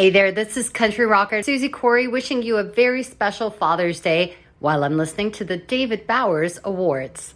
Hey there, this is country rocker Susie Corey wishing you a very special Father's Day while I'm listening to the David Bowers Awards.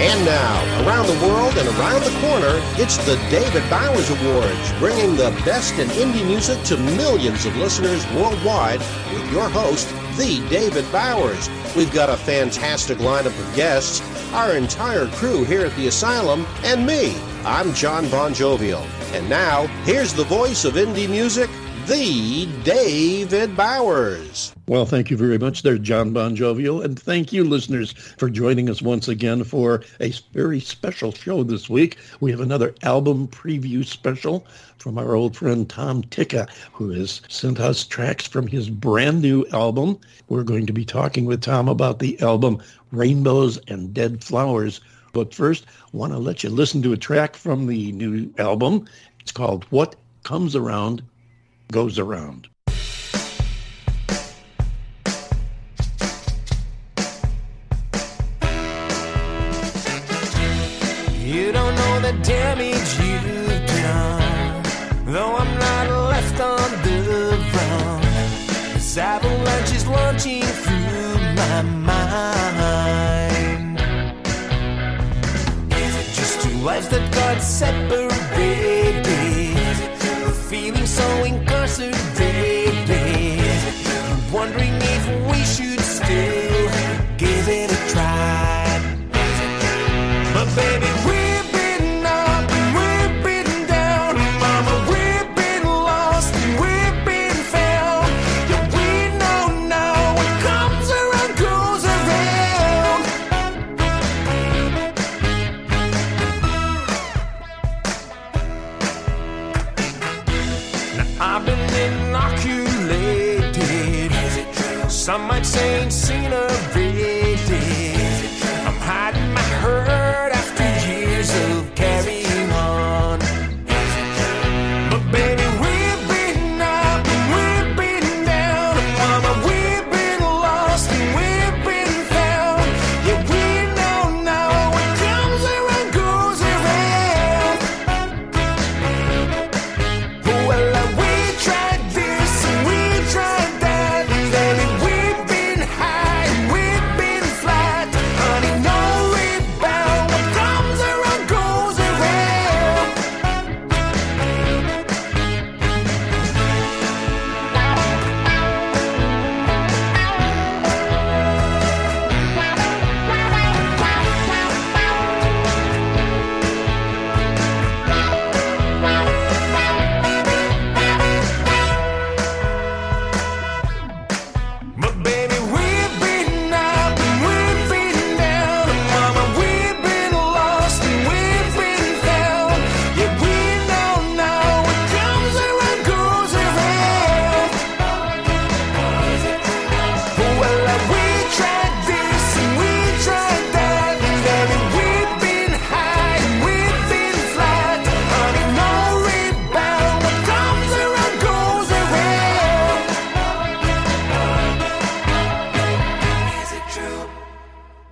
And now, around the world and around the corner, it's the David Bowers Awards, bringing the best in indie music to millions of listeners worldwide with your host, the David Bowers. We've got a fantastic lineup of guests, our entire crew here at the Asylum, and me. I'm John Bon Jovial. And now, here's the voice of indie music, the David Bowers. Well, thank you very much there, John Bon Jovial. And thank you, listeners, for joining us once again for a very special show this week. We have another album preview special from our old friend Tom Tikka, who has sent us tracks from his brand new album. We're going to be talking with Tom about the album Rainbows and Dead Flowers. But first, want to let you listen to a track from the new album. It's called What Comes Around Goes Around. You don't know the damage you've done, though I'm not left on the run. This avalanche is launching through my mind. Lives that got separated? Feeling so incarcerated. You're wondering if we should still give it a try. But baby,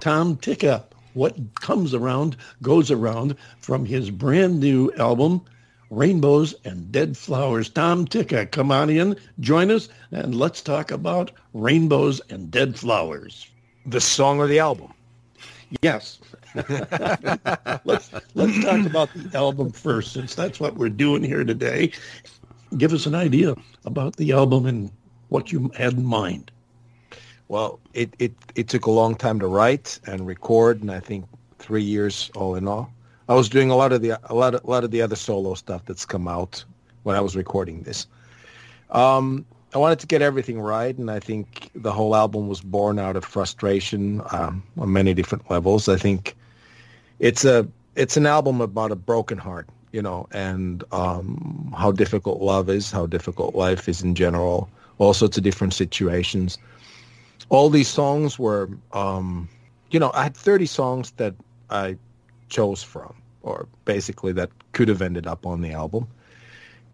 Tom Tikka, What Comes Around Goes Around from his brand new album, Rainbows and Dead Flowers. Tom Tikka, come on in, join us, and let's talk about Rainbows and Dead Flowers. The song or the album? Yes. let's let's talk about the album first, since that's what we're doing here today. Give us an idea about the album and what you had in mind. Well, it, it, it took a long time to write and record, and I think three years all in all. I was doing a lot of the a lot of, a lot of the other solo stuff that's come out when I was recording this. Um, I wanted to get everything right, and I think the whole album was born out of frustration um, on many different levels. I think it's a it's an album about a broken heart, you know, and um, how difficult love is, how difficult life is in general, all sorts of different situations. All these songs were, um, you know, I had 30 songs that I chose from, or basically that could have ended up on the album.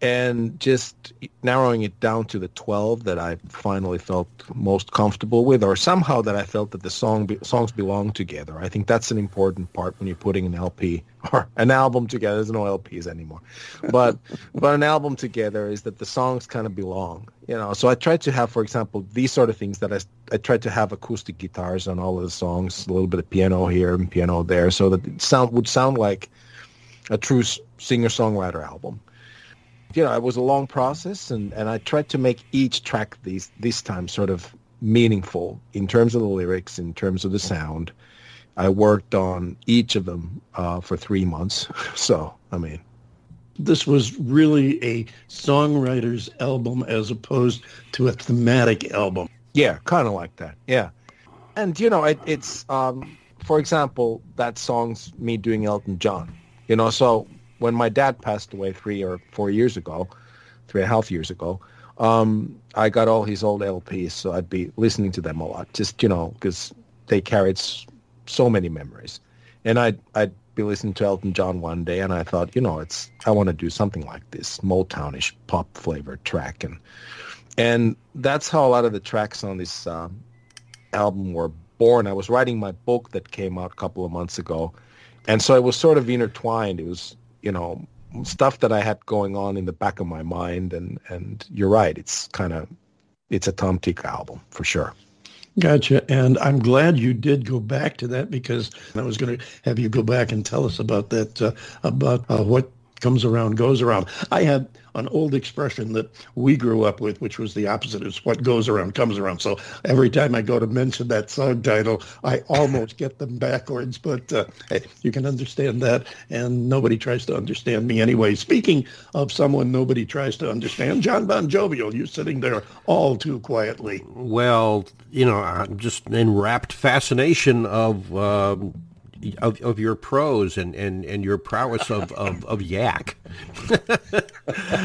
And just narrowing it down to the 12 that I finally felt most comfortable with, or somehow that I felt that the song be, songs belong together. I think that's an important part when you're putting an LP or an album together. There's no LPs anymore, but but an album together is that the songs kind of belong. You know, so I tried to have, for example, these sort of things that I I tried to have acoustic guitars on all of the songs, a little bit of piano here and piano there, so that it sound would sound like a true singer-songwriter album you know, it was a long process, and, and I tried to make each track these this time sort of meaningful in terms of the lyrics, in terms of the sound. I worked on each of them uh, for three months. So, I mean, this was really a songwriter's album as opposed to a thematic album. Yeah, kind of like that. Yeah, and you know, it, it's um, for example, that song's me doing Elton John. You know, so when my dad passed away three or four years ago, three and a half years ago, um, I got all his old LPs, so I'd be listening to them a lot, just you know, because they carried so many memories. And I'd I'd be listening to Elton John one day, and I thought, you know, it's I want to do something like this Motownish pop flavored track, and and that's how a lot of the tracks on this um, album were born. I was writing my book that came out a couple of months ago, and so it was sort of intertwined. It was you know, stuff that I had going on in the back of my mind. And, and you're right. It's kind of, it's a Tom Tikka album for sure. Gotcha. And I'm glad you did go back to that because I was going to have you go back and tell us about that, uh, about uh, what comes around goes around. I had an old expression that we grew up with, which was the opposite of what goes around comes around. So every time I go to mention that song title, I almost get them backwards. But uh, hey, you can understand that, and nobody tries to understand me anyway. Speaking of someone nobody tries to understand, John Bon Jovial, you sitting there all too quietly. Well, you know, I'm just in rapt fascination of. Um, of, of your prose and, and, and your prowess of, of, of yak.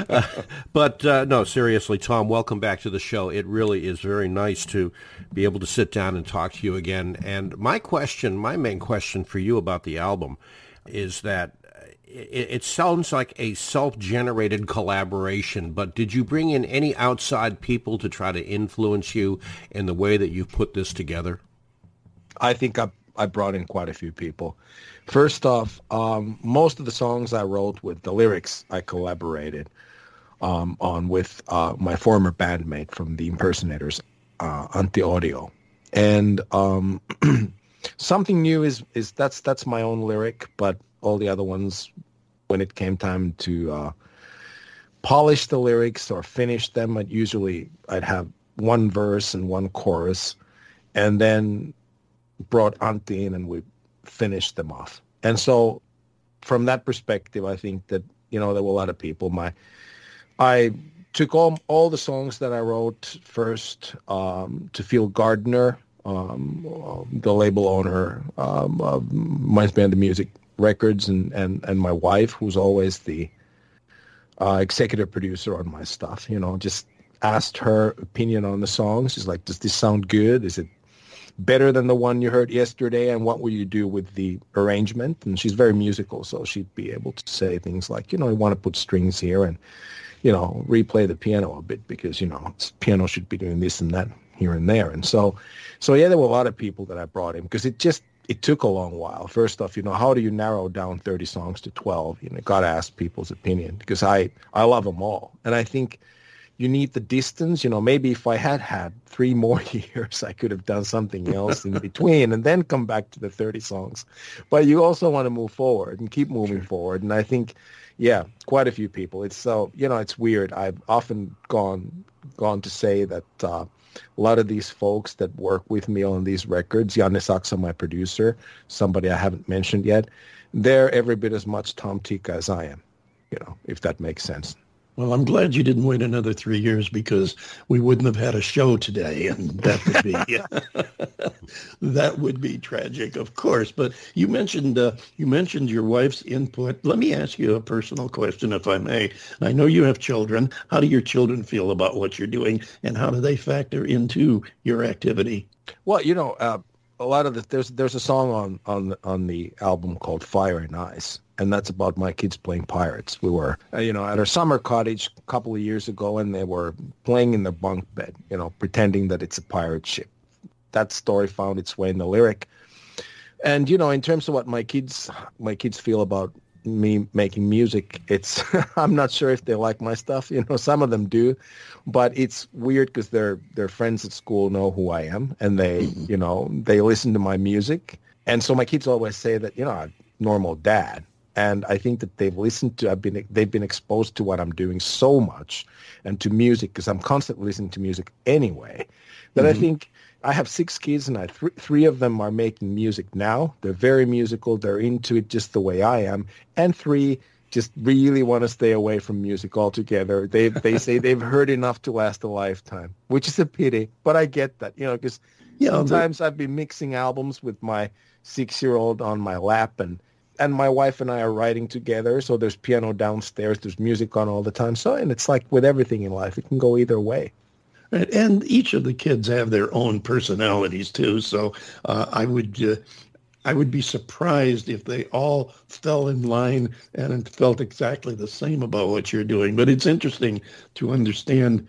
uh, but uh, no, seriously, Tom, welcome back to the show. It really is very nice to be able to sit down and talk to you again. And my question, my main question for you about the album is that it, it sounds like a self-generated collaboration, but did you bring in any outside people to try to influence you in the way that you've put this together? I think I I brought in quite a few people. First off, um, most of the songs I wrote with the lyrics I collaborated um, on with uh, my former bandmate from the Impersonators, uh, Antti Audio, and um, something new is is that's that's my own lyric, but all the other ones, when it came time to uh, polish the lyrics or finish them, I'd usually I'd have one verse and one chorus, and then brought Antti in and we finished them off. And so from that perspective, I think that, you know, there were a lot of people. My, I took all, all the songs that I wrote first um, to Phil Gardner, um, the label owner um, of Minds Behind the Music Records, and, and, and my wife, who's always the uh, executive producer on my stuff, you know, just asked her opinion on the songs. She's like, does this sound good? Is it better than the one you heard yesterday and what will you do with the arrangement? And she's very musical so she'd be able to say things like you know i want to put strings here and you know replay the piano a bit because you know piano should be doing this and that here and there. And so so yeah there were a lot of people that i brought in because it just it took a long while. First off you know how do you narrow down 30 songs to 12 you know got to ask people's opinion because i i love them all. And i think you need the distance. You know, maybe if I had had three more years, I could have done something else in between and then come back to the 30 songs. But you also want to move forward and keep moving sure. forward. And I think, yeah, quite a few people. It's so, you know, it's weird. I've often gone gone to say that uh, a lot of these folks that work with me on these records, Janne Saksa, my producer, somebody I haven't mentioned yet, they're every bit as much Tom Tikka as I am, you know, if that makes sense. Well, I'm glad you didn't wait another three years because we wouldn't have had a show today, and that would be that would be tragic, of course. But you mentioned uh, you mentioned your wife's input. Let me ask you a personal question, if I may. I know you have children. How do your children feel about what you're doing, and how do they factor into your activity? Well, you know, uh, a lot of the there's there's a song on on on the album called Fire and Ice, and that's about my kids playing pirates. We were, uh, you know, at our summer cottage a couple of years ago, and they were playing in their bunk bed, you know, pretending that it's a pirate ship. That story found its way in the lyric. And you know, in terms of what my kids my kids feel about me making music, it's I'm not sure if they like my stuff. You know, some of them do, but it's weird because their their friends at school know who I am, and they you know they listen to my music, and so my kids always say that you know normal dad, and I think that they've listened to I've been they've been exposed to what I'm doing so much, and to music because I'm constantly listening to music anyway, that I mm-hmm. think I have six kids, and I th- three of them are making music now. They're very musical. They're into it just the way I am, and three just really want to stay away from music altogether. They they say they've heard enough to last a lifetime, which is a pity. But I get that, you know, because Yeah, but- sometimes I've been mixing albums with my six-year-old on my lap, and and my wife and I are writing together. So there's piano downstairs. There's music on all the time. So and it's like with everything in life, it can go either way. Right. And each of the kids have their own personalities too. So uh, I would uh, I would be surprised if they all fell in line and felt exactly the same about what you're doing. But it's interesting to understand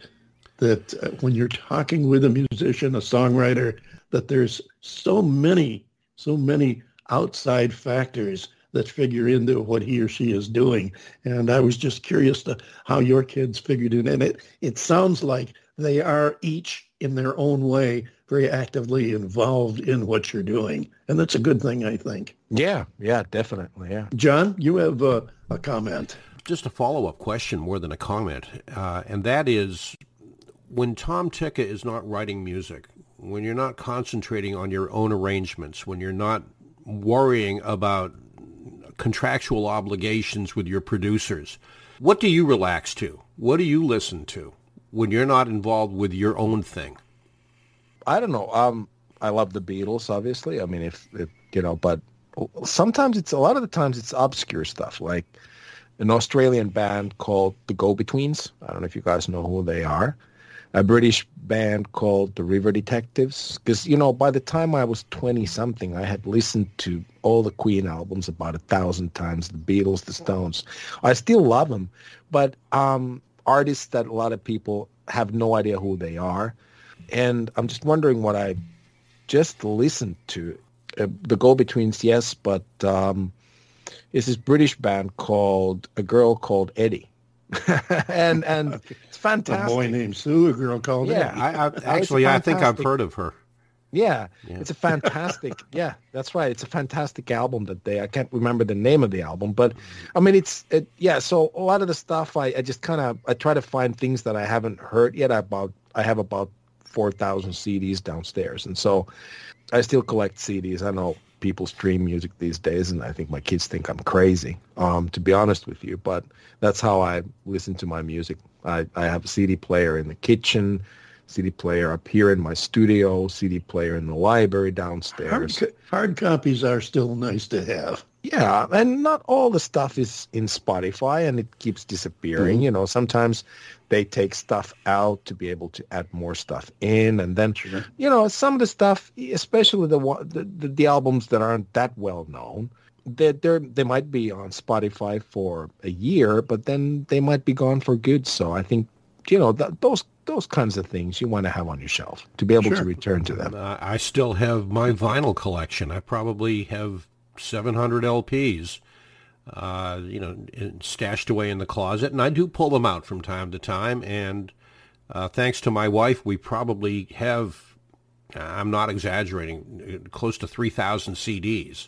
that uh, when you're talking with a musician, a songwriter, that there's so many, so many outside factors that figure into what he or she is doing. And I was just curious to how your kids figured in. And it, it sounds like they are each in their own way very actively involved in what you're doing. And that's a good thing, I think. Yeah, yeah, definitely, yeah. John, you have uh, a comment. Just a follow-up question more than a comment, uh, and that is, when Tom Tikka is not writing music, when you're not concentrating on your own arrangements, when you're not worrying about contractual obligations with your producers, what do you relax to? What do you listen to when you're not involved with your own thing? I don't know. Um, I love the Beatles, obviously. I mean, if, if you know, but sometimes it's a lot of the times it's obscure stuff, like an Australian band called the Go Betweens. I don't know if you guys know who they are. A British band called the River Detectives. Because you know, by the time I was twenty something, I had listened to all the Queen albums about a thousand times. The Beatles, the Stones. I still love them, but um, artists that a lot of people have no idea who they are and I'm just wondering what I just listened to. Uh, the Go-Betweens, yes, but um, it's this British band called a girl called Eddy, and and it's fantastic. A boy named Sue, a girl called Yeah. I, I, actually, I think I've heard of her. Yeah, it's a fantastic. yeah, that's right. It's a fantastic album that they. I can't remember the name of the album, but I mean, it's it. Yeah, so a lot of the stuff I, I just kind of I try to find things that I haven't heard yet. About I have about four thousand CDs downstairs, and so I still collect CDs. I know people stream music these days, and I think my kids think I'm crazy. Um, to be honest with you, but that's how I listen to my music. I, I have a CD player in the kitchen. CD player up here in my studio, CD player in the library Hard, downstairs. co- hard copies are still nice to have. Yeah, and not all the stuff is in Spotify and it keeps disappearing. Mhm. You know, sometimes they take stuff out to be able to add more stuff in and then Sure. you know, some of the stuff, especially the the, the, the albums that aren't that well known, they they they might be on Spotify for a year, but then they might be gone for good. So I think you know th- those those kinds of things you want to have on your shelf to be able to return to them. Uh, I still have my vinyl collection. I probably have 700 LPs, uh, you know, stashed away in the closet, and I do pull them out from time to time. And uh, thanks to my wife, we probably have, I'm not exaggerating, close to 3,000 CDs.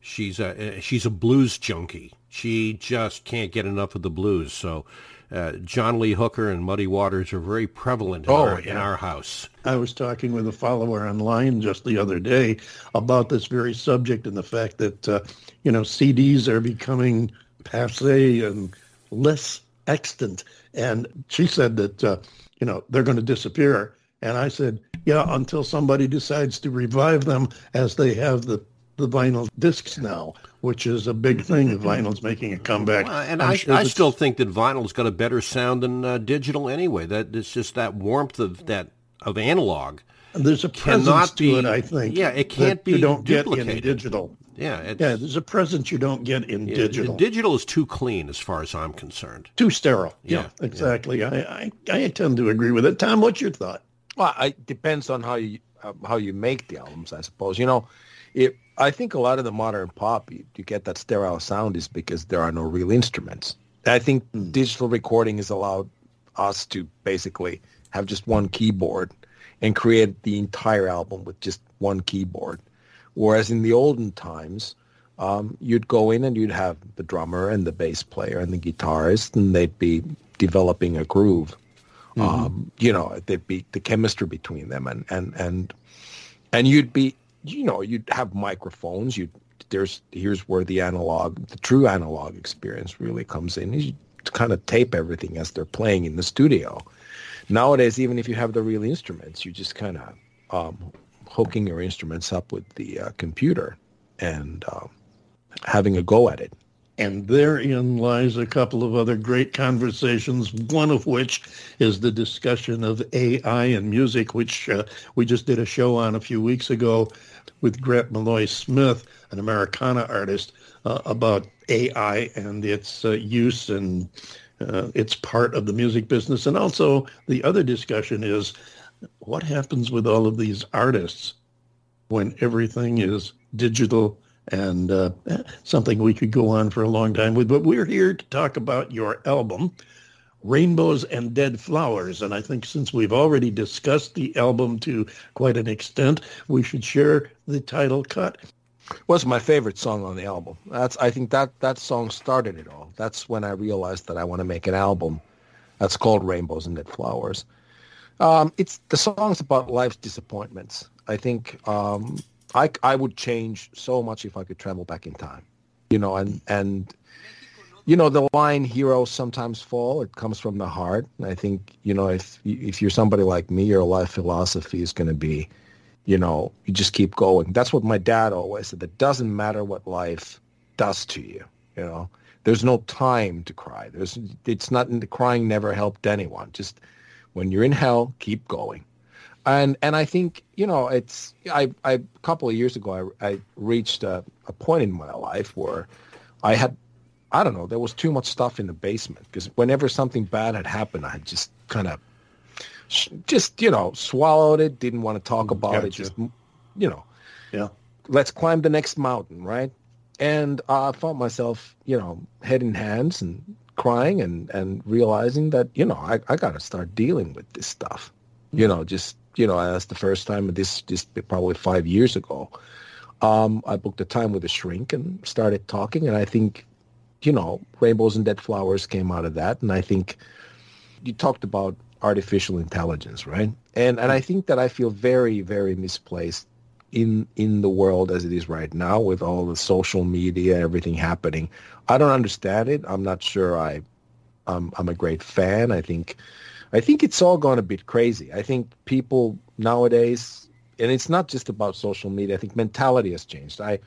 She's a she's a blues junkie. She just can't get enough of the blues. So. Uh, John Lee Hooker and Muddy Waters are very prevalent in, Oh, our, in our house. I was talking with a follower online just the other day about this very subject and the fact that, uh, you know, CDs are becoming passe and less extant. And she said that, uh, you know, they're going to disappear. And I said, yeah, until somebody decides to revive them as they have the, the vinyl discs now, which is a big thing. The vinyl's making a comeback. Well, and I'm I, sure I still think that vinyl's got a better sound than uh, digital anyway. That it's just that warmth of that of analog. There's a cannot presence to be- it, I think. yeah, it can't that you be don't get in digital. Yeah, it's, Yeah, there's a presence you don't get in yeah, digital. Digital is too clean, as far as I'm concerned. Too sterile. Yeah, Yeah, yeah. exactly. I, I I tend to agree with it. Tom, what's your thought? Well, it depends on how you uh, how you make the albums, I suppose. You know, it. I think a lot of the modern pop, you, you get that sterile sound is because there are no real instruments. I think digital recording has allowed us to basically have just one keyboard and create the entire album with just one keyboard. Whereas in the olden times, um, you'd go in and you'd have the drummer and the bass player and the guitarist, and they'd be developing a groove. Um, you know, there'd be the chemistry between them, and and and and you'd be, you know, you'd have microphones. You there's here's where the analog, the true analog experience really comes in. You kind of tape everything as they're playing in the studio. Nowadays, even if you have the real instruments, you just kind of um, hooking your instruments up with the uh, computer and um, having a go at it. And therein lies a couple of other great conversations, one of which is the discussion of AI and music, which uh, we just did a show on a few weeks ago with Grant Maloy Smith, an Americana artist, uh, about AI and its uh, use and uh, its part of the music business. And also the other discussion is what happens with all of these artists when everything is digital and uh, something we could go on for a long time with. But we're here to talk about your album, Rainbows and Dead Flowers. And I think since we've already discussed the album to quite an extent, we should share the title cut. was my favorite song on the album. That's I think that that song started it all. That's when I realized that I want to make an album that's called Rainbows and Dead Flowers. Um, it's the song's about life's disappointments. I think um, I I would change so much if I could travel back in time, you know, and and you know the line "heroes sometimes fall." It comes from the heart. I think you know if if you're somebody like me, your life philosophy is going to be you know, you just keep going. That's what my dad always said. It doesn't matter what life does to you. You know, there's no time to cry. There's, it's not, the crying never helped anyone. Just when you're in hell, keep going. And, and I think, you know, it's, I, I, a couple of years ago, I, I reached a, a point in my life where I had, I don't know, there was too much stuff in the basement because whenever something bad had happened, I had just kind of just you know swallowed it didn't want to talk about it just you know. Yeah. let's climb the next mountain right? And i found myself you know head in hands and crying and and realizing that you know i, I got to start dealing with this stuff. You know just you know that's the first time this just probably five years ago. Um, i booked a time with a shrink and started talking and i think you know rainbows and dead flowers came out of that and i think you talked about artificial intelligence, right? And and I think that I feel very very misplaced in in the world as it is right now with all the social media, everything happening. I don't understand it. I'm not sure I I'm I'm a great fan. I think I think it's all gone a bit crazy. I think people nowadays and it's not just about social media. I think mentality has changed. I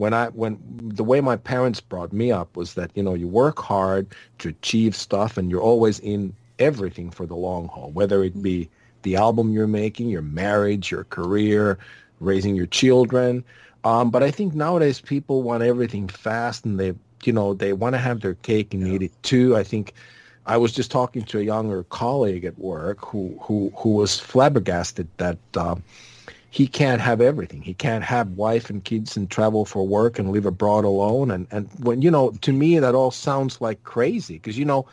when I when the way my parents brought me up was that you know you work hard to achieve stuff and you're always in everything for the long haul, whether it be the album you're making, your marriage, your career, raising your children. Um, but I think nowadays people want everything fast and they, you know, they want to have their cake and eat it too. I think I was just talking to a younger colleague at work who, who, who was flabbergasted that um, he can't have everything. He can't have wife and kids and travel for work and live abroad alone. And, and when, you know, to me, that all sounds like crazy. Because, you know,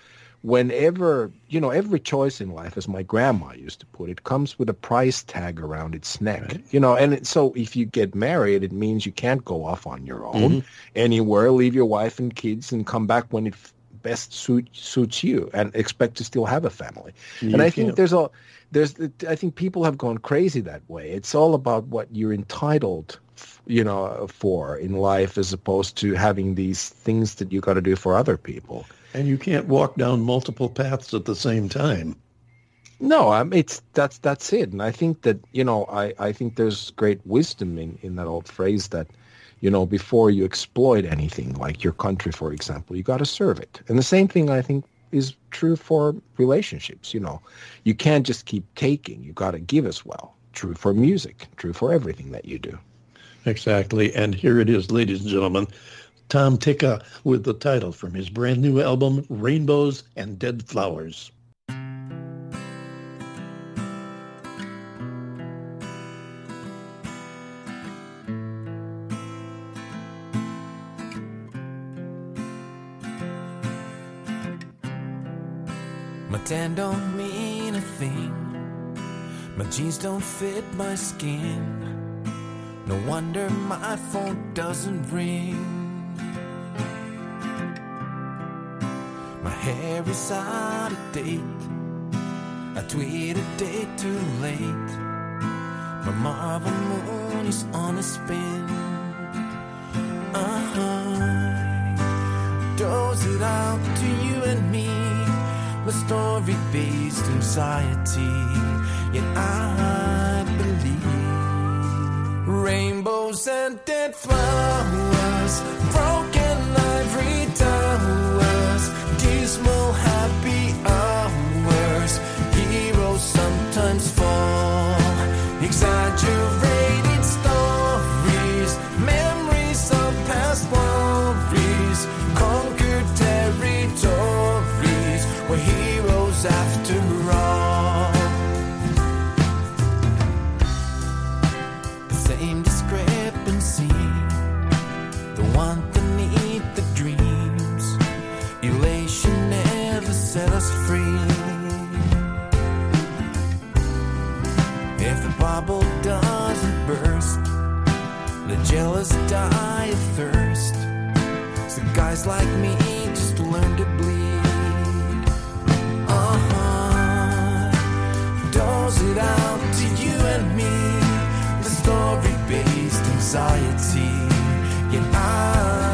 whenever you know every choice in life as my grandma used to put it comes with a price tag around its neck. You know and it, so if you get married it means you can't go off on your own mm-hmm. anywhere. Leave your wife and kids and come back when it f- best suit, suits you and expect to still have a family. And i think there's a there's i think people have gone crazy that way. It's all about what you're entitled you know for in life as opposed to having these things that you got to do for other people. And you can't walk down multiple paths at the same time. No, um, it's that's that's it, and I think that you know I, I think there's great wisdom in, in that old phrase that you know before you exploit anything like your country, for example, you got to serve it, and the same thing I think is true for relationships. You know, you can't just keep taking; you got to give as well. True for music, true for everything that you do. Exactly. And here it is, ladies and gentlemen. Tom Tikka with the title from his brand new album, Rainbows and Dead Flowers. Tan don't mean a thing. My jeans don't fit my skin. No wonder my phone doesn't ring. My hair is out of date. I tweet a day too late. My Marvel moon is on a spin. Uh-huh. Does it out to you? The story based anxiety. Yet I believe rainbows and dead flowers, jealous die of thirst. So guys like me just learn to bleed. Uh-huh. Does it out to you and me? The story-based anxiety. Yet I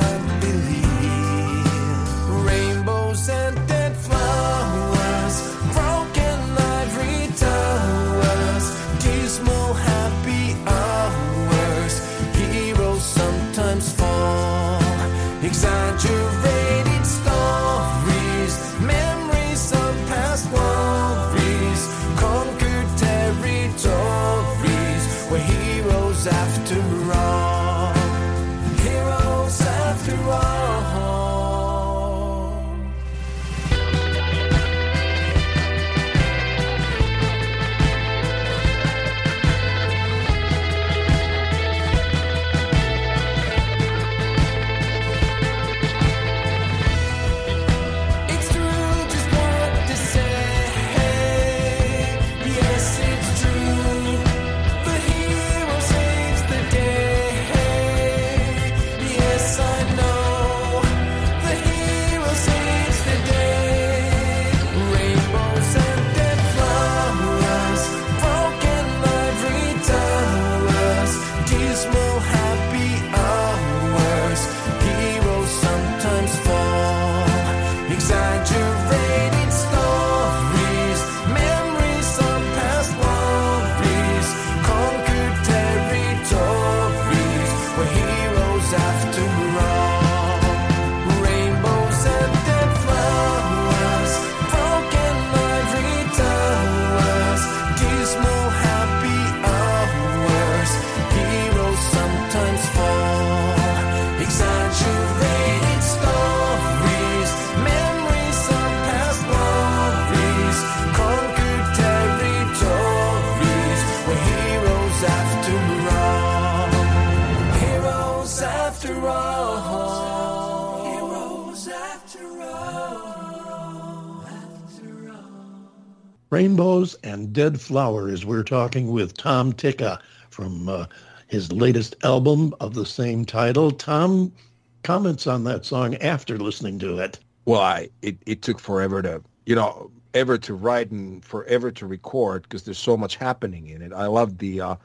Rainbows and Dead Flowers. We're talking with Tom Tikka from uh, his latest album of the same title. Tom comments on that song after listening to it. Well, I it, it took forever to you know ever to write and forever to record because there's so much happening in it. I love the uh,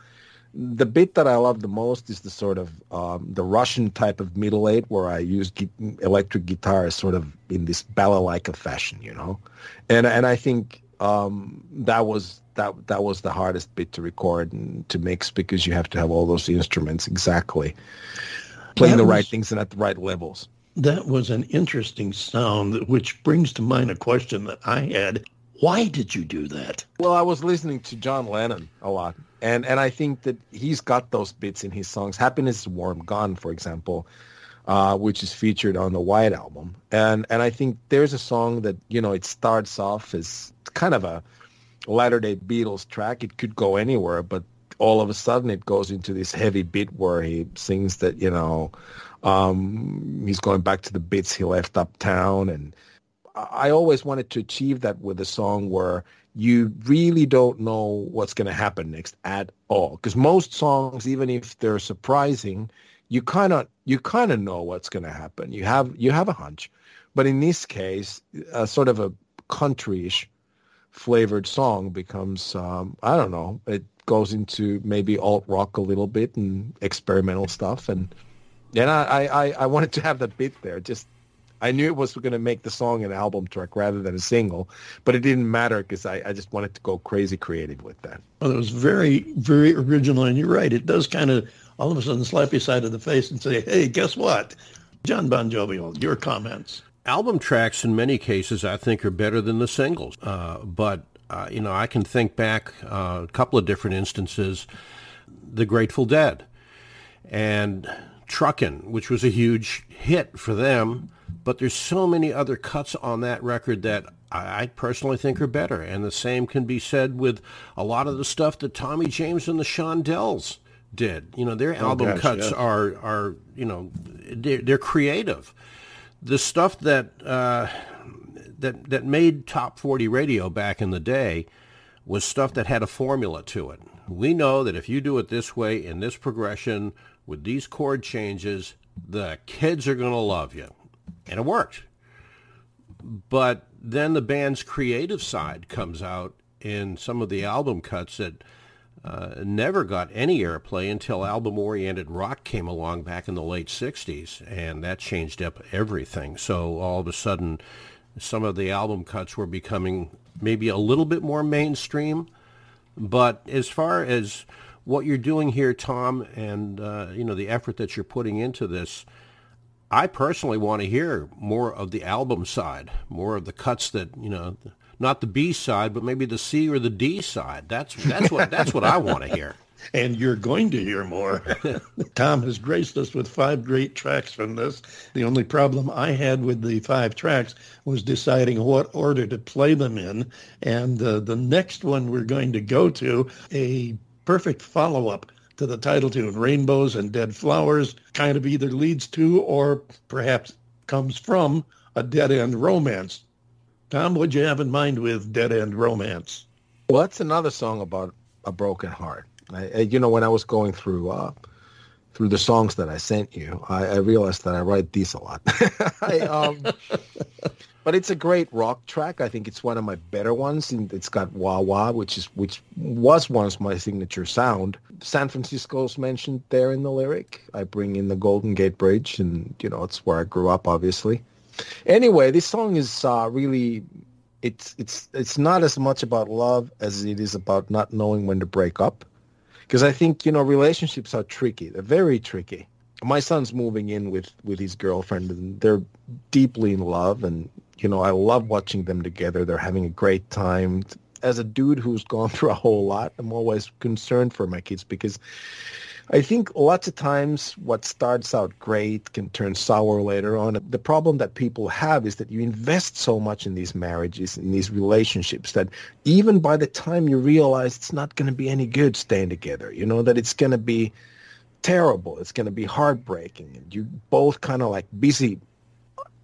the bit that I love the most is the sort of um, the Russian type of middle eight where I use electric guitar sort of in this balalaika fashion, you know, and and I think um, that was that that was the hardest bit to record and to mix because you have to have all those instruments exactly playing That the right was- things and at the right levels. That was an interesting sound, which brings to mind a question that I had. Why did you do that? Well, I was listening to John Lennon a lot, And and I think that he's got those bits in his songs. Happiness is Warm Gun, for example, uh, which is featured on the White album. And and I think there's a song that, you know, it starts off as kind of a latter day Beatles track. It could go anywhere, but all of a sudden it goes into this heavy bit where he sings that, you know, um, he's going back to the bits he left uptown. And I always wanted to achieve that with a song where you really don't know what's going to happen next at all. Because most songs, even if they're surprising, you kind of you kind of know what's going to happen. You have you have a hunch. But in this case, a sort of a countryish flavored song becomes um, I don't know. It goes into maybe alt rock a little bit and experimental stuff and and I, I, I wanted to have that bit there. Just I knew it was going to make the song an album track rather than a single, but it didn't matter because I, I just wanted to go crazy creative with that. Well, it was very, very original, and you're right. It does kind of all of a sudden slap you side of the face and say, hey, guess what? John Bon Jovial, your comments. Album tracks, in many cases, I think are better than the singles. Uh, but, uh, you know, I can think back uh, a couple of different instances. The Grateful Dead and Truckin', which was a huge hit for them. But there's so many other cuts on that record that I, personally think are better. And the same can be said with a lot of the stuff that Tommy James and the Shondells did. You know, their album gosh, cuts yes. are are you know they're, they're creative. The stuff that uh, that that made top forty radio back in the day was stuff that had a formula to it. We know that if you do it this way in this progression with these chord changes, the kids are going to love you, and it worked. But then the band's creative side comes out in some of the album cuts that uh, never got any airplay until album-oriented rock came along back in the late 60s, and that changed up everything. So all of a sudden, some of the album cuts were becoming maybe a little bit more mainstream. But as far as what you're doing here, Tom, and uh, you know the effort that you're putting into this, I personally want to hear more of the album side, more of the cuts that you know, not the B side, but maybe the C or the D side. That's that's what that's what I want to hear. and you're going to hear more. Tom has graced us with five great tracks from this. The only problem I had with the five tracks was deciding what order to play them in. And uh, the next one we're going to go to, a perfect follow-up to the title tune, Rainbows and Dead Flowers, kind of either leads to or perhaps comes from a dead-end romance. Tom, what'd you have in mind with dead-end romance? Well, that's another song about a broken heart. I, I- you know, when I was going through uh, through the songs that I sent you, I, I realized that I write these a lot. I, um, but it's a great rock track. I think it's one of my better ones. And it's got wah wah, which is which was once my signature sound. San Francisco's mentioned there in the lyric. I bring in the Golden Gate Bridge, and you know, it's where I grew up, obviously. Anyway, this song is uh, really it's it's it's not as much about love as it is about not knowing when to break up because i think you know relationships are tricky they're very tricky my son's moving in with with his girlfriend and they're deeply in love and you know i love watching them together they're having a great time as a dude who's gone through a whole lot i'm always concerned for my kids because I think lots of times what starts out great can turn sour later on. The problem that people have is that you invest so much in these marriages, in these relationships, that even by the time you realize it's not going to be any good staying together, you know, that it's going to be terrible, it's going to be heartbreaking, and you both kind of like busy,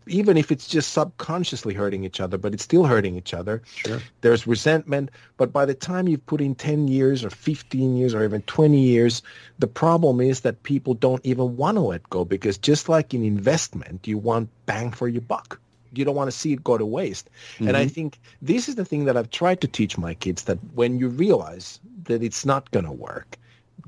even if it's just subconsciously hurting each other, but it's still hurting each other. Sure. There's resentment, but by the time you've put in 10 years or 15 years or even 20 years, the problem is that people don't even want to let go because just like in investment, you want bang for your buck. You don't want to see it go to waste. And I mm-hmm. think this is the thing that I've tried to teach my kids that when you realize that it's not going to work,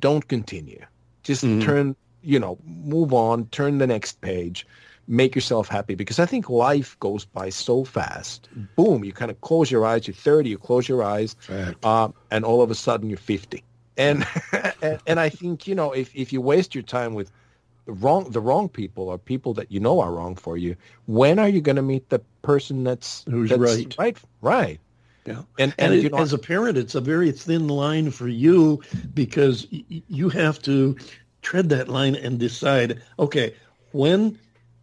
don't continue. Just mm-hmm. turn, you know, move on, turn the next page, make yourself happy because I think life goes by so fast. Boom, you kind of close your eyes, you're 30, you close your eyes, uh, and all of a sudden you're 50. And, and and I think, you know, if, if you waste your time with the wrong the wrong people or people that you know are wrong for you, when are you going to meet the person that's Who's that's right. Right, right. Yeah, And- and, and, it- as a parent, it's a very thin line for you because y- you have to tread that line and decide, okay, when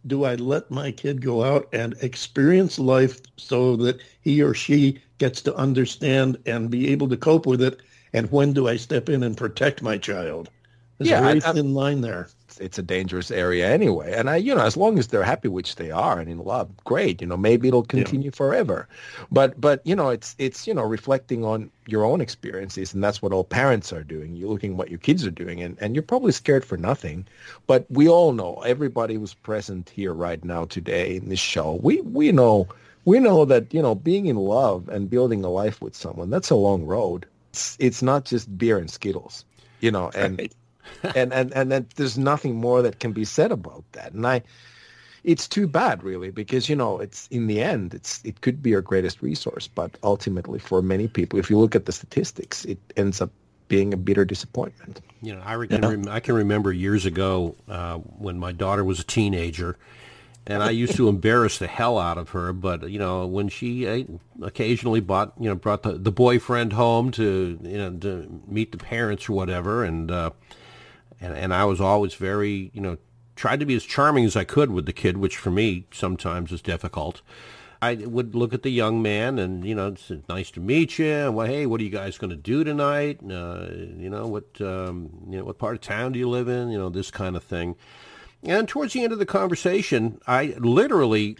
do I let my kid go out and experience life so that he or she gets to understand and be able to cope with it, and when do I step in and protect my child? There's Yeah, a very I- I- thin line there. It's, it's a dangerous area anyway. And I, you know, as long as they're happy, which they are, and in love, great. You know, maybe it'll continue forever. But, but you know, it's it's you know reflecting on your own experiences, and that's what all parents are doing. You're looking what your kids are doing, and and you're probably scared for nothing. But we all know, everybody who's present here right now today in this show, we we know we know that you know being in love and building a life with someone that's a long road. It's, it's not just beer and skittles, you know, and Right. and and and that there's nothing more that can be said about that. And I, it's too bad, really, because you know, it's in the end, it's it could be our greatest resource, but ultimately, for many people, if you look at the statistics, it ends up being a bitter disappointment. You know, I can rem- I can remember years ago uh, when my daughter was a teenager, and I used to embarrass the hell out of her. But you know, when she uh, occasionally bought, you know, brought the, the boyfriend home to you know to meet the parents or whatever, and uh, and and I was always very, you know, tried to be as charming as I could with the kid, which for me sometimes is difficult. I would look at the young man and, you know, it's nice to meet you. Well, hey, what are you guys going to do tonight? Uh, you know, what, um, you know, what part of town do you live in? You know, this kind of thing. And towards the end of the conversation, I literally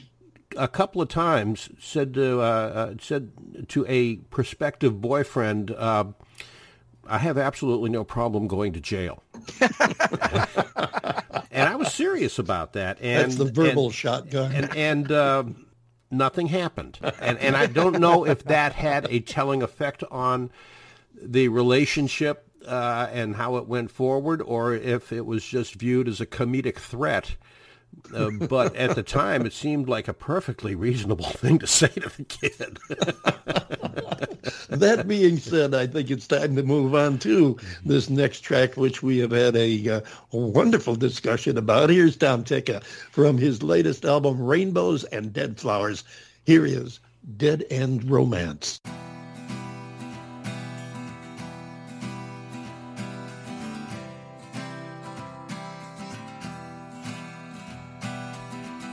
a couple of times said to uh, uh, said to a prospective boyfriend, uh, "I have absolutely no problem going to jail." and I was serious about that. And That's the verbal and- shotgun. and and um, nothing happened. And and I don't know if that had a telling effect on the relationship uh, and how it went forward, or if it was just viewed as a comedic threat. Uh, but at the time, it seemed like a perfectly reasonable thing to say to the kid. that being said, I think it's time to move on to this next track, which we have had a, uh, wonderful discussion about. Here's Tom Tikka from his latest album, Rainbows and Dead Flowers. Here is Dead End Romance.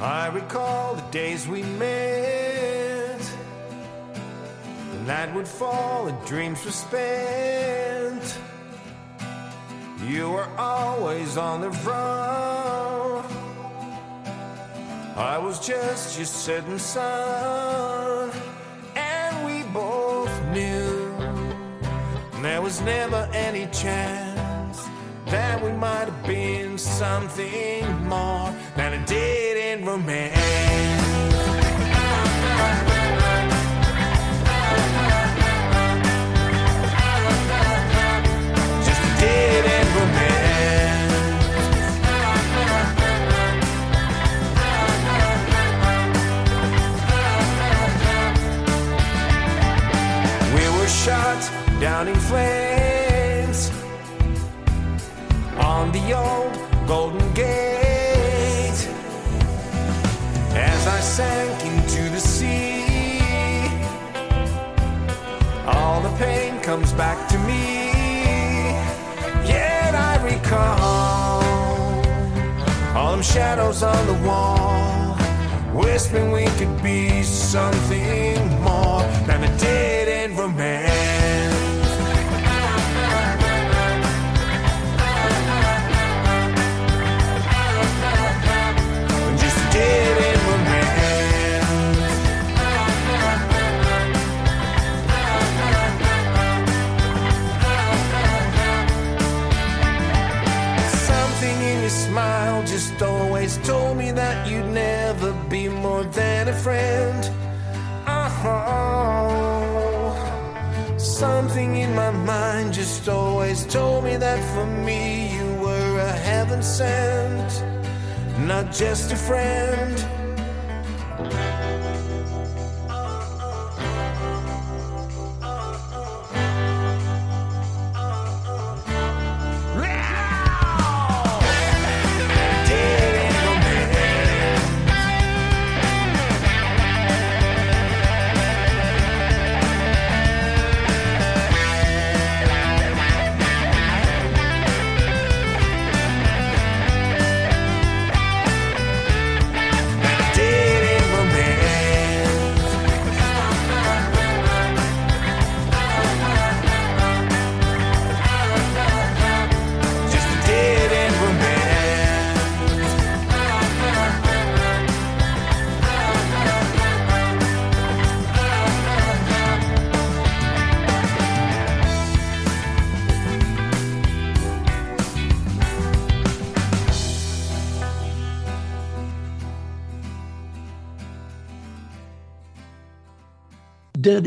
I recall the days we met. The night would fall and dreams were spent. You were always on the run. I was just your setting sun. And we both knew there was never any chance that we might have been something more than a end romance.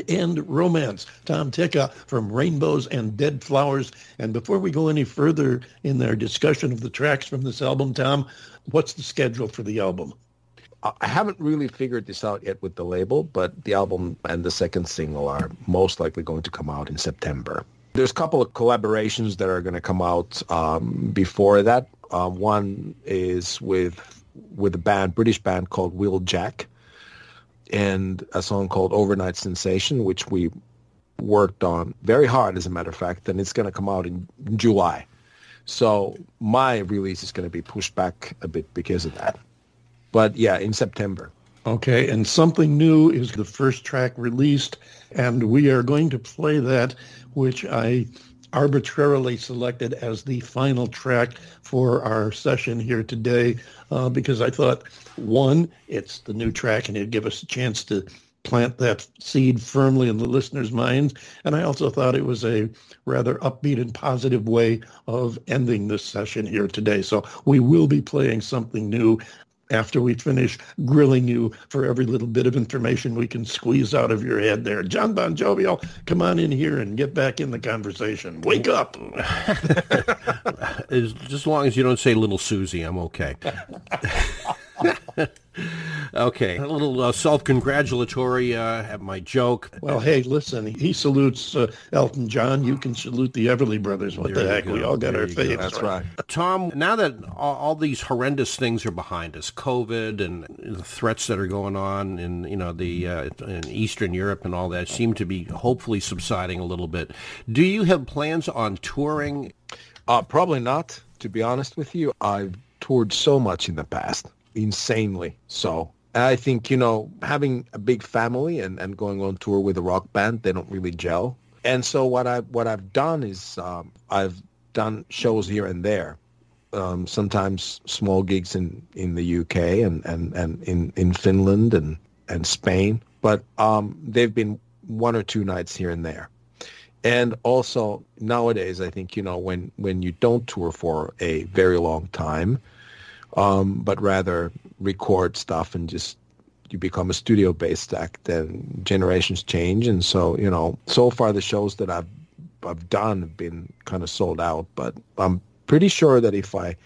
End Romance. Tom Tikka from Rainbows and Dead Flowers. And before we go any further in our discussion of the tracks from this album, Tom, what's the schedule for the album? I haven't really figured this out yet with the label, but the album and the second single are most likely going to come out in September. There's a couple of collaborations that are going to come out um, before that. Uh, one is with with a band, British band called Will Jack, and a song called Overnight Sensation, which we worked on very hard, as a matter of fact, and it's going to come out in July. So my release is going to be pushed back a bit because of that. But yeah, in September. Okay, and Something New is the first track released, and we are going to play that, which I arbitrarily selected as the final track for our session here today uh, because I thought, one, it's the new track and it'd give us a chance to plant that seed firmly in the listener's minds. And I also thought it was a rather upbeat and positive way of ending this session here today. So we will be playing something new after we finish grilling you for every little bit of information we can squeeze out of your head there. John Bon Jovial, come on in here and get back in the conversation. Wake up. as, just as long as you don't say little Susie, I'm okay. okay, a little uh, self-congratulatory uh, at my joke. Well, hey, listen, he salutes uh, Elton John. You can salute the Everly Brothers. What There the heck? go. We all got There our you go. faves. That's right. Tom, now that all, all these horrendous things are behind us, COVID and the threats that are going on in you know the uh, in Eastern Europe and all that seem to be hopefully subsiding a little bit. Do you have plans on touring? Uh, probably not, to be honest with you. I've toured so much in the past, insanely so. I think, you know, having a big family and, and going on tour with a rock band, they don't really gel. And so what I what I've done is um, I've done shows here and there. Um, sometimes small gigs in, in the UK and, and, and in, in Finland and, and Spain. But um, they've been one or two nights here and there. And also nowadays, I think, you know, when, when you don't tour for a very long time, um, but rather record stuff and just you become a studio-based act, then generations change. And so, you know, so far the shows that I've I've done have been kind of sold out, but I'm pretty sure that if I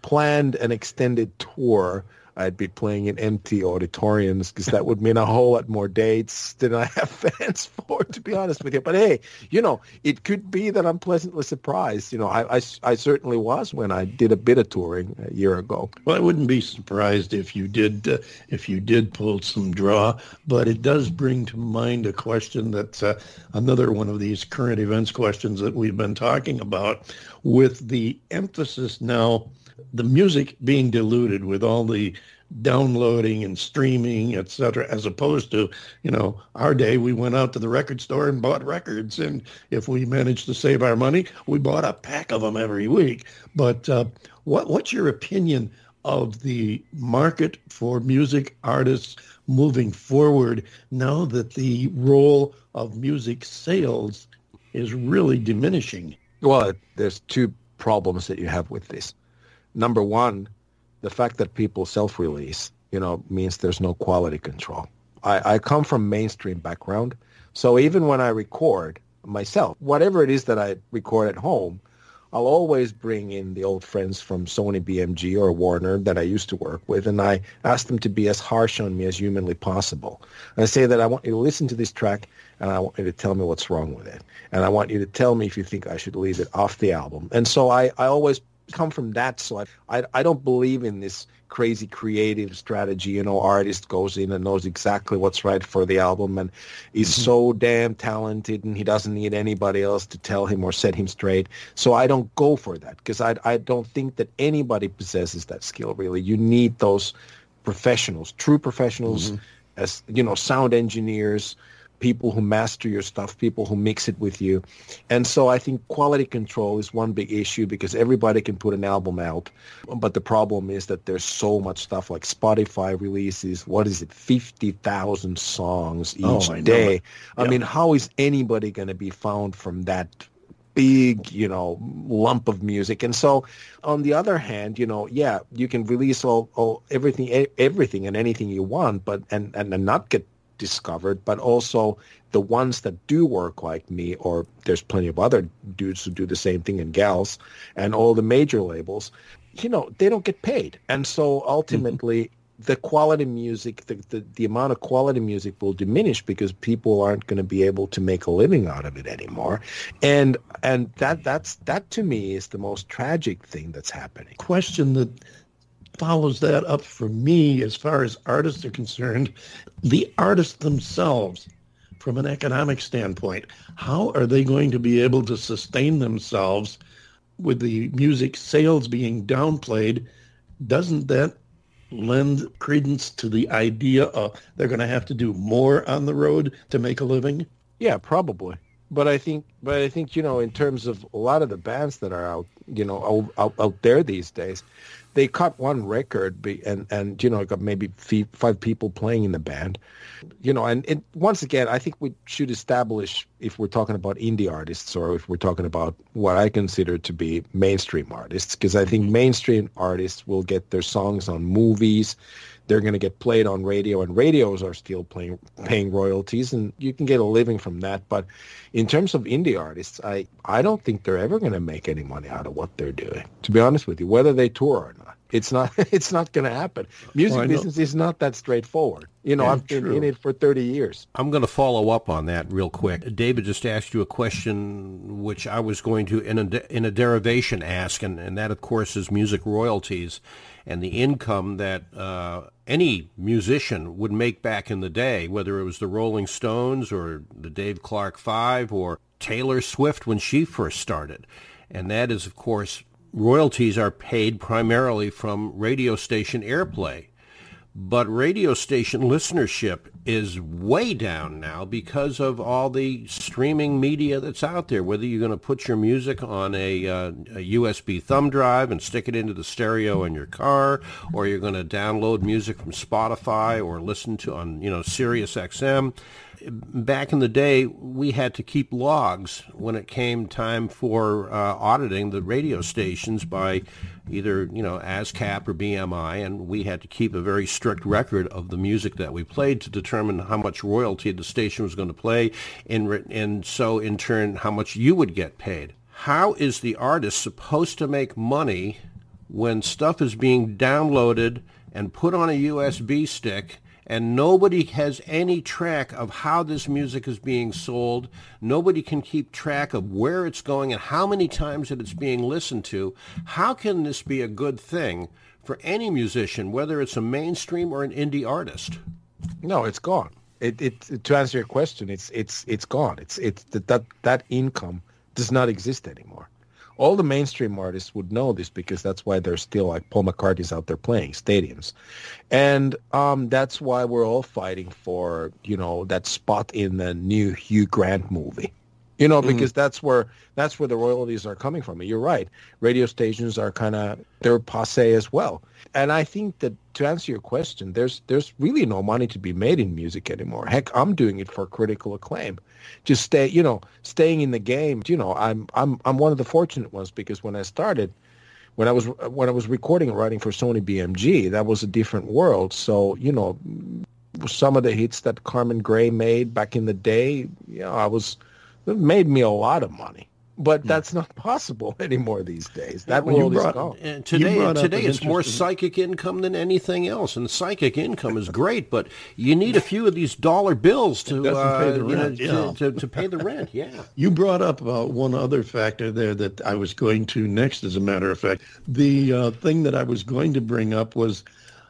planned an extended tour, I'd be playing in empty auditoriums because that would mean a whole lot more dates than I have fans for, to be honest with you. But hey, you know, it could be that I'm pleasantly surprised. You know, I, I, I certainly was when I did a bit of touring a year ago. Well, I wouldn't be surprised if you did uh, if you did pull some draw, but it does bring to mind a question that's uh, another one of these current events questions that we've been talking about, with the emphasis now, the music being diluted with all the downloading and streaming, et cetera, as opposed to, you know, our day, we went out to the record store and bought records. And if we managed to save our money, we bought a pack of them every week. But uh, what, what's your opinion of the market for music artists moving forward now that the role of music sales is really diminishing? Well, there's two problems that you have with this. Number one, the fact that people self-release, you know, means there's no quality control. I, I come from mainstream background, so even when I record myself, whatever it is that I record at home, I'll always bring in the old friends from Sony BMG or Warner that I used to work with, and I ask them to be as harsh on me as humanly possible. And I say that I want you to listen to this track, and I want you to tell me what's wrong with it. And I want you to tell me if you think I should leave it off the album. And so I, I always come from that. So I, I, I don't believe in this crazy creative strategy. You know, artist goes in and knows exactly what's right for the album and is mm-hmm. so damn talented and he doesn't need anybody else to tell him or set him straight. So I don't go for that because I, I don't think that anybody possesses that skill really. You need those professionals, true professionals mm-hmm. as, you know, sound engineers, people who master your stuff, people who mix it with you. And so I think quality control is one big issue because everybody can put an album out. But the problem is that there's so much stuff like Spotify releases, what is it, 50,000 songs oh, each Oh, I day. I mean, how is anybody going to be found from that big, you know, lump of music? And so on the other hand, you know, yeah, you can release all, all everything, everything and anything you want, but, and, and, and not get discovered, but also the ones that do work like me, or there's plenty of other dudes who do the same thing and gals, and all the major labels, you know, they don't get paid. And so ultimately, mm-hmm. the quality music, the, the, the amount of quality music will diminish because people aren't going to be able to make a living out of it anymore. And and that that's that to me is the most tragic thing that's happening. Question that follows that up for me as far as artists are concerned, the artists themselves from an economic standpoint, how are they going to be able to sustain themselves with the music sales being downplayed, doesn't that lend credence to the idea of they're going to have to do more on the road to make a living? Yeah, probably. But I think, but I think you know, in terms of a lot of the bands that are out, you know, out, out there these days, they cut one record and and you know got maybe five people playing in the band. You know and it, once again i think we should establish if we're talking about indie artists or if we're talking about what i consider to be mainstream artists because i think mm-hmm. mainstream artists will get their songs on movies they're going to get played on radio and radios are still playing paying royalties and you can get a living from that. But in terms of indie artists i i don't think they're ever going to make any money out of what they're doing to be honest with you whether they tour or not. It's not it's not going to happen music well, business is not that straightforward. You know yeah, i've been true. in it for 30 years. I'm going to follow up on that real quick. David just asked you a question which i was going to in a, in a derivation ask and, and that of course is music royalties and the income that uh, any musician would make back in the day, whether it was the Rolling Stones or the Dave Clark Five or Taylor Swift when she first started. And that is, of course, royalties are paid primarily from radio station airplay. But radio station listenership is way down now because of all the streaming media that's out there. Whether you're going to put your music on a, uh, a, USB thumb drive and stick it into the stereo in your car, or you're going to download music from Spotify or listen to on you know Sirius XM back in the day, we had to keep logs when it came time for uh, auditing the radio stations by either, you know, ASCAP or BMI, and we had to keep a very strict record of the music that we played to determine how much royalty the station was going to play, and, and so in turn, how much you would get paid. How is the artist supposed to make money when stuff is being downloaded and put on a USB stick and nobody has any track of how this music is being sold. Nobody can keep track of where it's going and how many times that it's being listened to. How can this be a good thing for any musician, whether it's a mainstream or an indie artist? No, it's gone. It, it to answer your question, it's it's it's gone. It's it's that that income does not exist anymore all the mainstream artists would know this because that's why they're still like Paul McCartney's out there playing stadiums, and um, that's why we're all fighting for you know that spot in the new Hugh Grant movie. You know, mm-hmm. because mm-hmm. that's where that's where the royalties are coming from. You're right. Radio stations are kind of they're passe as well. And I think that to answer your question, there's there's really no money to be made in music anymore. Heck, I'm doing it for critical acclaim. Just stay, you know, staying in the game. You know, I'm I'm I'm one of the fortunate ones because when I started, when I was when I was recording and writing for Sony BMG, that was a different world. So you know, some of the hits that Carmen Gray made back in the day, you know, I was it made me a lot of money. But hmm. that's not possible anymore these days. That well, world brought, is gone. And today, today it's more psychic income than anything else, and psychic income is great. But you need a few of these dollar bills to uh, pay the rent, you know, yeah. to, to, to, pay the rent. Yeah. You brought up uh, one other factor there that I was going to next. As a matter of fact, the uh, thing that I was going to bring up was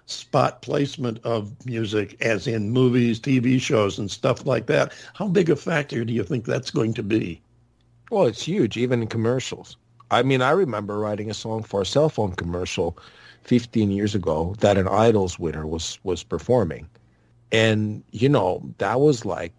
spot placement of music, as in movies, TV shows, and stuff like that. How big a factor do you think that's going to be? Well, it's huge, even in commercials. I mean, I remember writing a song for a cell phone commercial 15 years ago that an Idols winner was was performing, and you know that was like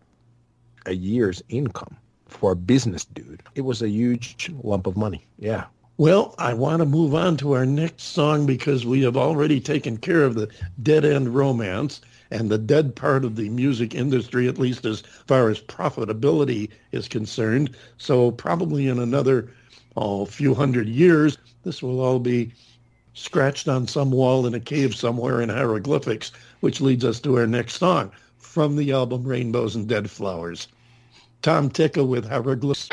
a year's income for a business dude. It was a huge lump of money. Yeah. Well, I want to move on to our next song because we have already taken care of the dead end romance and the dead part of the music industry, at least as far as profitability is concerned. So probably in another oh, few hundred years, this will all be scratched on some wall in a cave somewhere in hieroglyphics, which leads us to our next song. from the album Rainbows and Dead Flowers. Tom Tikka with Hieroglyphs.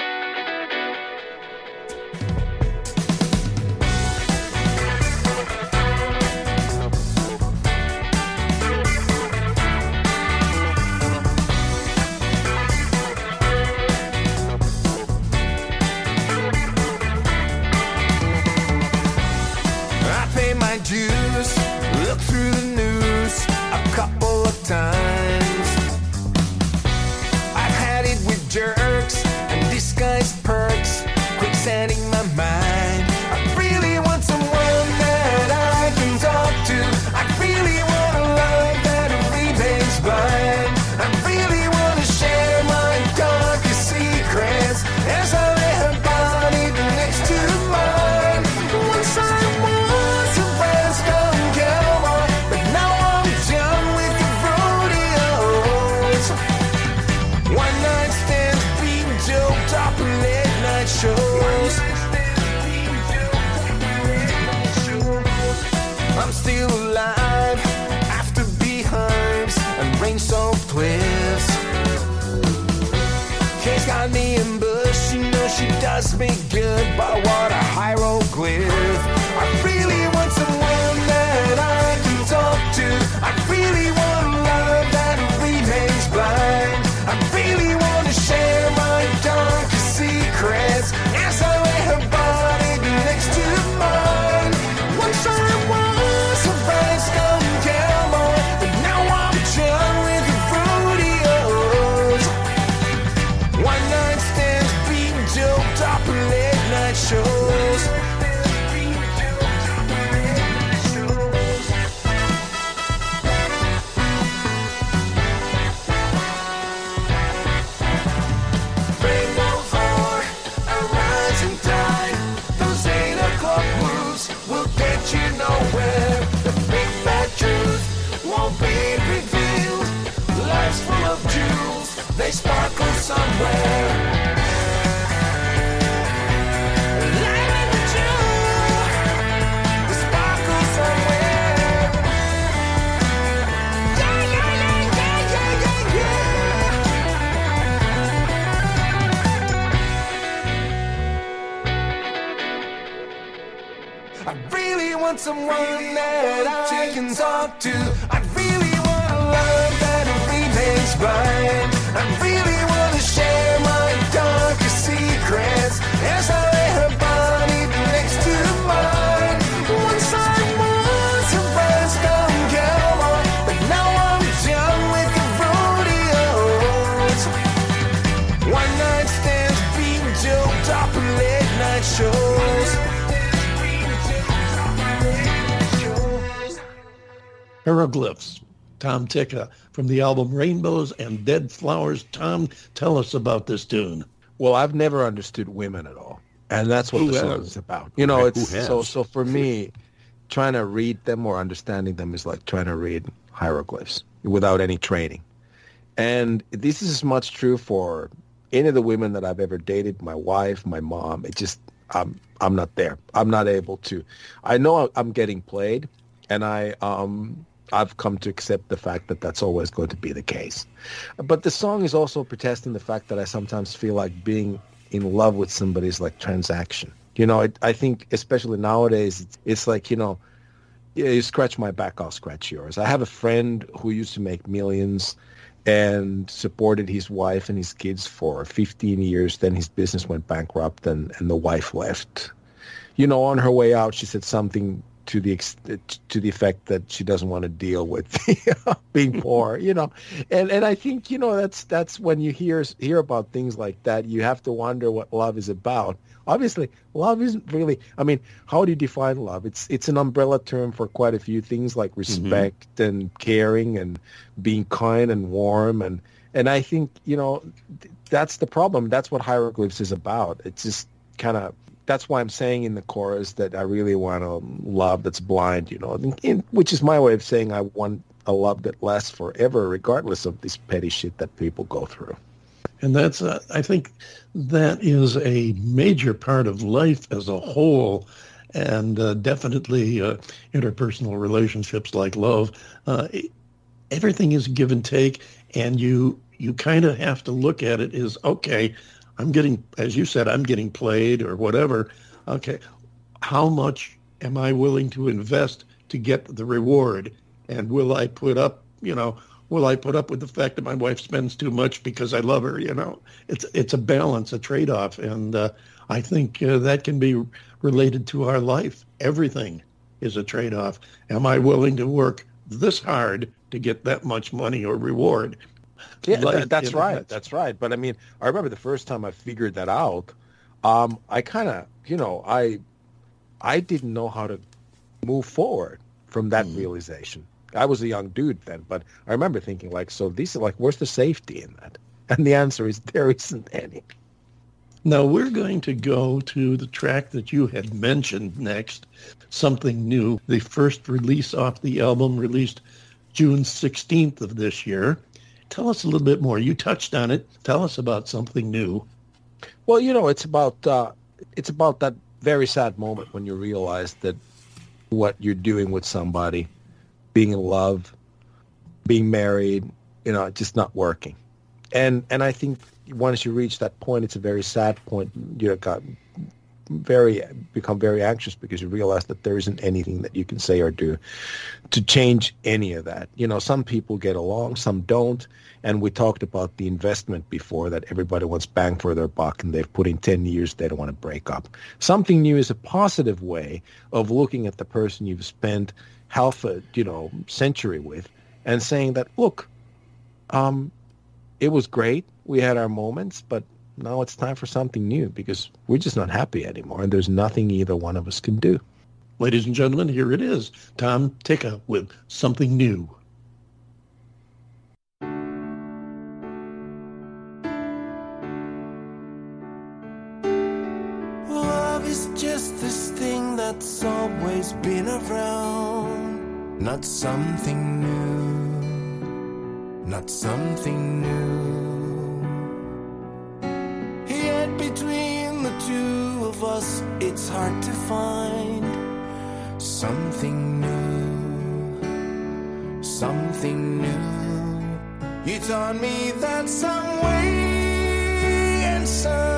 Me good, but what a hieroglyph. Someone that I can talk to. Hieroglyphs. Tom Tikka from the album Rainbows and Dead Flowers. Tom, tell us about this tune. Well, I've never understood women at all, and that's what Who the song has? is about. You know, it's so so for me, trying to read them or understanding them is like trying to read hieroglyphs without any training. And this is as much true for any of the women that I've ever dated, my wife, my mom. It just I'm I'm not there. I'm not able to. I know I'm getting played, and I um I've come to accept the fact that that's always going to be the case. But the song is also protesting the fact that I sometimes feel like being in love with somebody is like transaction. You know, it, I think especially nowadays, it's, it's like you know, you scratch my back, I'll scratch yours. I have a friend who used to make millions and supported his wife and his kids for 15 years. Then his business went bankrupt and, and the wife left. You know, on her way out, she said something to the ex- to the effect that she doesn't want to deal with uh, being poor. You know, and and I think you know that's that's when you hear hear about things like that, you have to wonder what love is about. Obviously, love isn't really. I mean, how do you define love? It's it's an umbrella term for quite a few things like mm-hmm. respect and caring and being kind and warm and and I think you know th- that's the problem. That's what hieroglyphs is about. It's just kind of that's why I'm saying in the chorus that I really want a love that's blind, you know, which is my way of saying I want a love that lasts forever, regardless of this petty shit that people go through. And that's, uh, I think that is a major part of life as a whole. And uh, definitely uh, interpersonal relationships like love. Uh, everything is give and take, and you you kind of have to look at it as okay, I'm getting, as you said, I'm getting played or whatever. Okay, how much am I willing to invest to get the reward? And will I put up, you know, will I put up with the fact that my wife spends too much because I love her? You know, it's it's a balance, a trade-off, and uh, I think uh, that can be related to our life. Everything is a trade-off. Am I willing to work this hard to get that much money or reward? Yeah, that, that's right. That's right. But I mean, I remember the first time I figured that out. Um, I kind of, you know, I, I didn't know how to move forward from that Mm-hmm. realization. I was a young dude then, but I remember thinking like, so these are like, where's the safety in that? And the answer is there isn't any. Now we're going to go to the track that you had mentioned next, Something New, the first release off the album released June 16th of this year. Tell us a little bit more. You touched on it. Tell us about Something New. Well, you know, it's about uh, it's about that very sad moment when you realize that what you're doing with somebody, being in love, being married, you know, just not working. And and I think once you reach that point, it's a very sad point. You've got very become very anxious because you realize that there isn't anything that you can say or do to change any of that. You know, some people get along, some don't. And we talked about the investment before that everybody wants bang for their buck and they've put in 10 years, they don't want to break up. Something new is a positive way of looking at the person you've spent half a, you know, century with and saying that, look, um, it was great. We had our moments, but now it's time for something new because we're just not happy anymore and there's nothing either one of us can do. Ladies and gentlemen, here it is. Tom Tikka with Something New. Love is just this thing that's always been around. Not something new. Not something new. Two of us, it's hard to find something new. Something new. You taught me that some way and somehow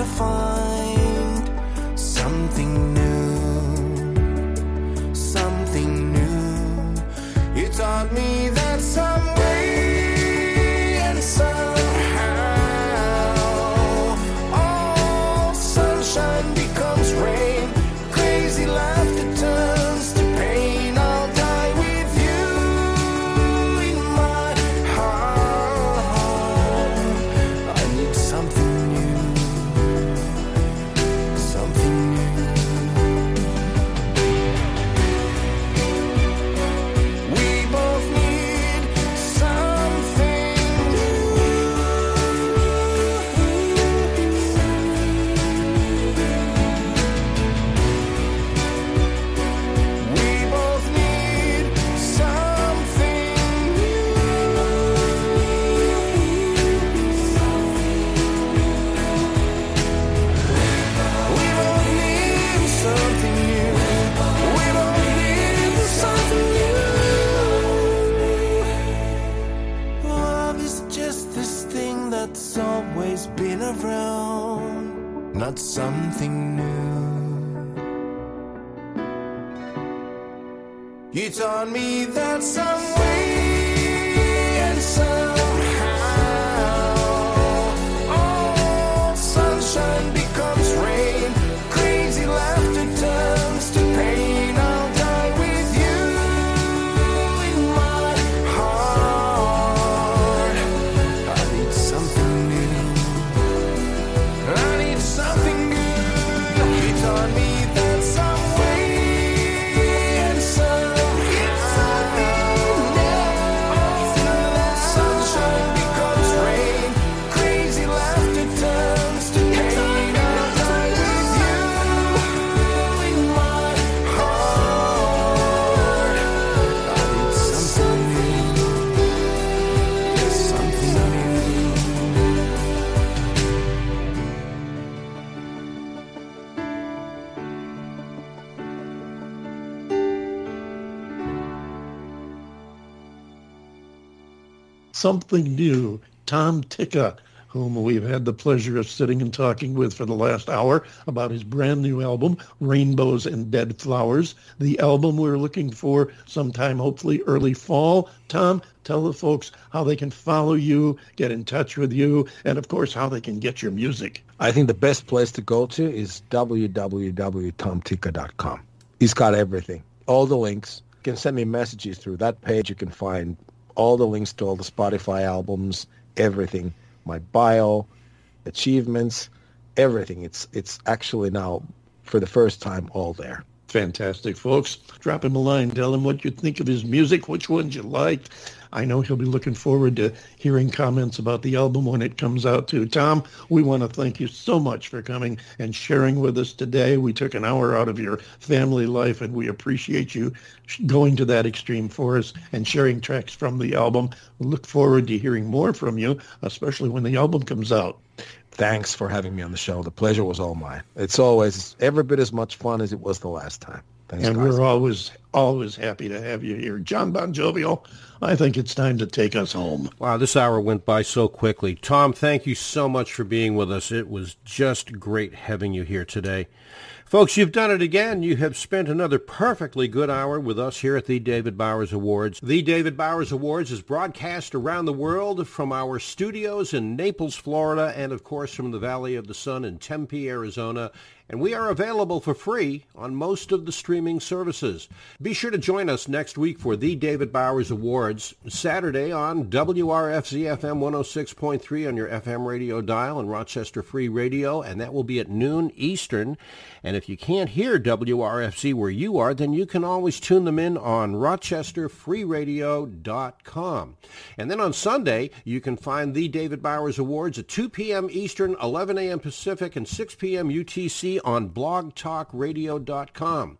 gotta find that's always been around, not something new. You taught me that some way and somehow something new. Tom Tikka, whom we've had the pleasure of sitting and talking with for the last hour about his brand new album, Rainbows and Dead Flowers. The album we're looking for sometime, hopefully early fall. Tom, tell the folks how they can follow you, get in touch with you, and of course, how they can get your music. I think the best place to go to is www.tomtikka.com. He's got everything, all the links. You can send me messages through that page. You can find all the links to all the Spotify albums, everything, my bio, achievements, everything. It's it's actually now for the first time all there. Fantastic, folks. Drop him a line. Tell him what you think of his music, which ones you liked. I know he'll be looking forward to hearing comments about the album when it comes out too. Tom, we want to thank you so much for coming and sharing with us today. We took an hour out of your family life and we appreciate you going to that extreme for us and sharing tracks from the album. We look forward to hearing more from you, especially when the album comes out. Thanks for having me on the show. The pleasure was all mine. It's always every bit as much fun as it was the last time. Thanks, and guys. we're always, always happy to have you here. John Bon Jovial, I think it's time to take us home. Wow, this hour went by so quickly. Tom, thank you so much for being with us. It was just great having you here today. Folks, you've done it again. You have spent another perfectly good hour with us here at the David Bowers Awards. The David Bowers Awards is broadcast around the world from our studios in Naples, Florida, and of course from the Valley of the Sun in Tempe, Arizona. And we are available for free on most of the streaming services. Be sure to join us next week for the David Bowers Awards, Saturday on WRFZ FM 106.3 on your FM radio dial and Rochester Free Radio, and that will be at noon Eastern. And if you can't hear WRFZ where you are, then you can always tune them in on rochesterfreeradio.com. And then on Sunday, you can find the David Bowers Awards at 2 p.m. Eastern, 11 a.m. Pacific, and 6 p.m. UTC on blogtalkradio.com.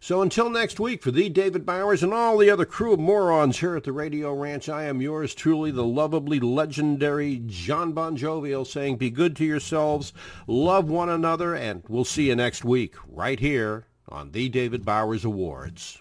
So until next week, for the David Bowers and all the other crew of morons here at the Radio Ranch, I am yours truly, the lovably legendary John Bon Jovial, saying be good to yourselves, love one another, and we'll see you next week right here on the David Bowers Awards.